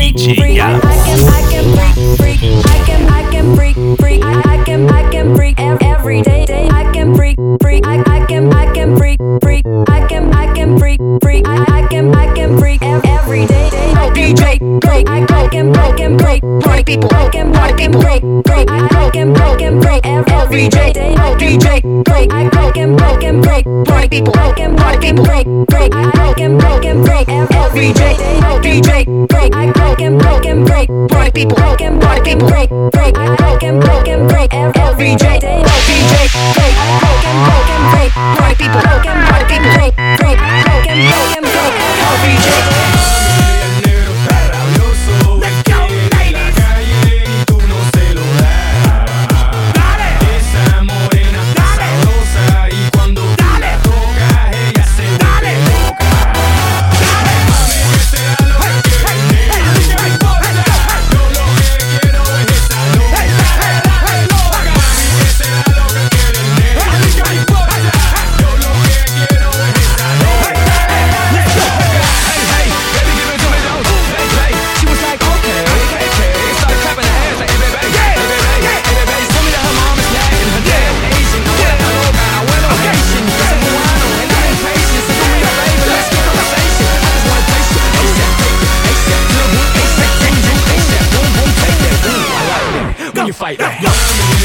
DJ Yap. I can, I can freak, freak. I can, I can freak, freak. I, I can, I can freak every day, day. I can freak, freak. I, I can, I can freak, freak. I can, I can freak, freak. I break. I can, I break, break people. I can, I can break, break. I can, I can break ev- every day. I break, break. Can, I can break, break people. I can, I can break, break. I can, I can break ev- every day. I break, break. Can, I can break, break people. I can, I can break, break. I can, I can break every day, can break, break. you fight. now.